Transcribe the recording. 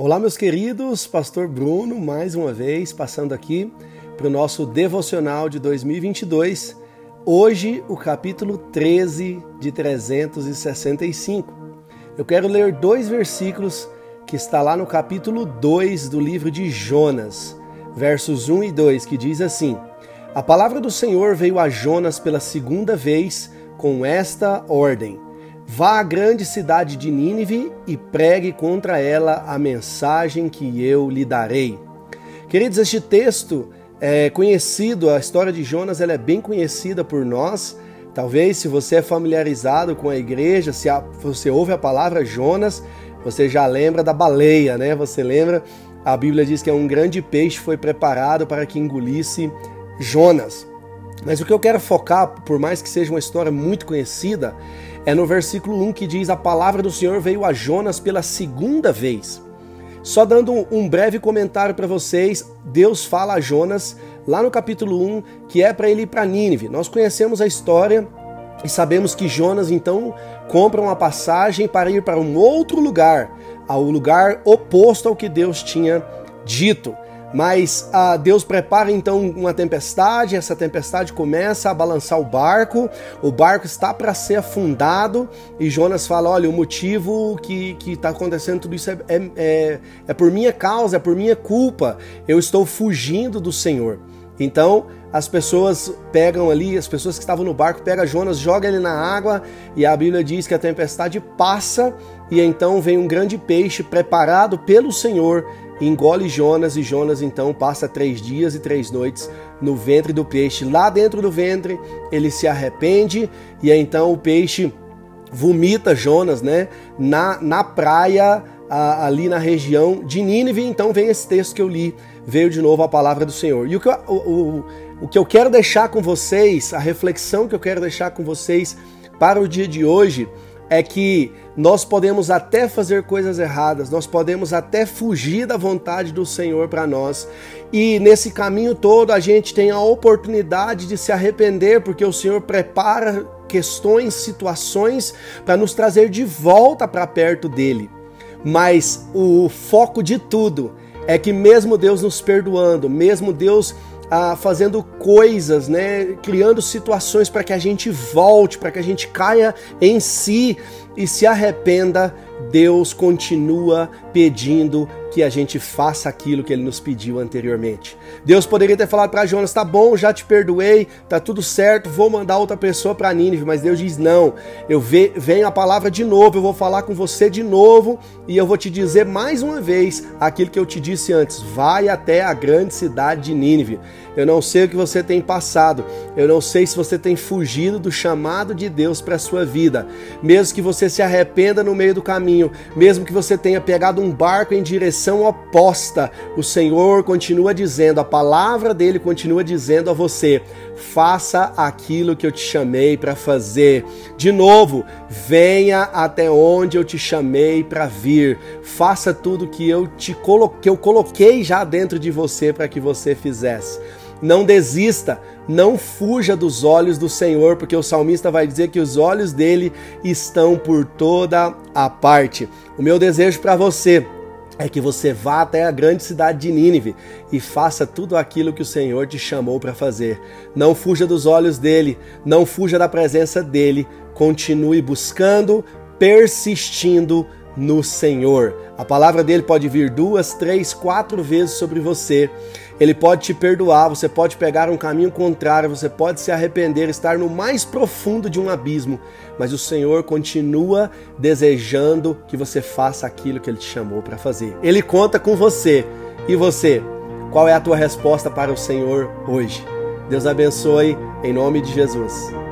Olá, meus queridos, Pastor Bruno, mais uma vez passando aqui para o nosso devocional de 2022. Hoje, o capítulo 13 de 365. Eu quero ler dois versículos que está lá no capítulo 2 do livro de Jonas, versos 1 e 2, que diz assim: A palavra do Senhor veio a Jonas pela segunda vez com esta ordem Vá à grande cidade de Nínive e pregue contra ela a mensagem que eu lhe darei. Queridos, este texto é conhecido, a história de Jonas ela é bem conhecida por nós. Talvez se você é familiarizado com a igreja, se você ouve a palavra Jonas, você já lembra da baleia, né? Você lembra? A Bíblia diz que é um grande peixe foi preparado para que engolisse Jonas. Mas o que eu quero focar, por mais que seja uma história muito conhecida, é no versículo 1 que diz: A palavra do Senhor veio a Jonas pela segunda vez. Só dando um breve comentário para vocês, Deus fala a Jonas lá no capítulo 1 que é para ele ir para Nínive. Nós conhecemos a história e sabemos que Jonas então compra uma passagem para ir para um outro lugar, ao lugar oposto ao que Deus tinha dito. Mas ah, Deus prepara então uma tempestade, essa tempestade começa a balançar o barco, o barco está para ser afundado e Jonas fala: Olha, o motivo que está acontecendo tudo isso é, é, é, é por minha causa, é por minha culpa, eu estou fugindo do Senhor. Então as pessoas pegam ali, as pessoas que estavam no barco pegam Jonas, jogam ele na água e a Bíblia diz que a tempestade passa e então vem um grande peixe preparado pelo Senhor engole Jonas e Jonas então passa três dias e três noites no ventre do peixe. Lá dentro do ventre ele se arrepende e então o peixe vomita Jonas, né, na, na praia a, ali na região de Nínive. Então vem esse texto que eu li, veio de novo a palavra do Senhor. E o que, eu, o, o, o que eu quero deixar com vocês, a reflexão que eu quero deixar com vocês para o dia de hoje é que nós podemos até fazer coisas erradas, nós podemos até fugir da vontade do Senhor para nós, e nesse caminho todo a gente tem a oportunidade de se arrepender, porque o Senhor prepara questões, situações para nos trazer de volta para perto dele. Mas o foco de tudo é que mesmo Deus nos perdoando, mesmo Deus ah, fazendo coisas, né, criando situações para que a gente volte, para que a gente caia em si e se arrependa, Deus continua pedindo que a gente faça aquilo que ele nos pediu anteriormente. Deus poderia ter falado para Jonas: tá bom, já te perdoei, tá tudo certo, vou mandar outra pessoa para Nínive. Mas Deus diz: não, eu ve venho a palavra de novo, eu vou falar com você de novo e eu vou te dizer mais uma vez aquilo que eu te disse antes: vai até a grande cidade de Nínive. Eu não sei o que você tem passado, eu não sei se você tem fugido do chamado de Deus para sua vida, mesmo que você se arrependa no meio do caminho, mesmo que você tenha pegado um barco em direção oposta, o Senhor continua dizendo, a palavra dele continua dizendo a você: faça aquilo que eu te chamei para fazer. De novo, venha até onde eu te chamei para vir. Faça tudo que eu te que eu coloquei já dentro de você para que você fizesse. Não desista, não fuja dos olhos do Senhor, porque o salmista vai dizer que os olhos dele estão por toda a parte. O meu desejo para você é que você vá até a grande cidade de Nínive e faça tudo aquilo que o Senhor te chamou para fazer. Não fuja dos olhos dele, não fuja da presença dele. Continue buscando, persistindo no Senhor. A palavra dele pode vir duas, três, quatro vezes sobre você. Ele pode te perdoar, você pode pegar um caminho contrário, você pode se arrepender, estar no mais profundo de um abismo, mas o Senhor continua desejando que você faça aquilo que ele te chamou para fazer. Ele conta com você. E você? Qual é a tua resposta para o Senhor hoje? Deus abençoe em nome de Jesus.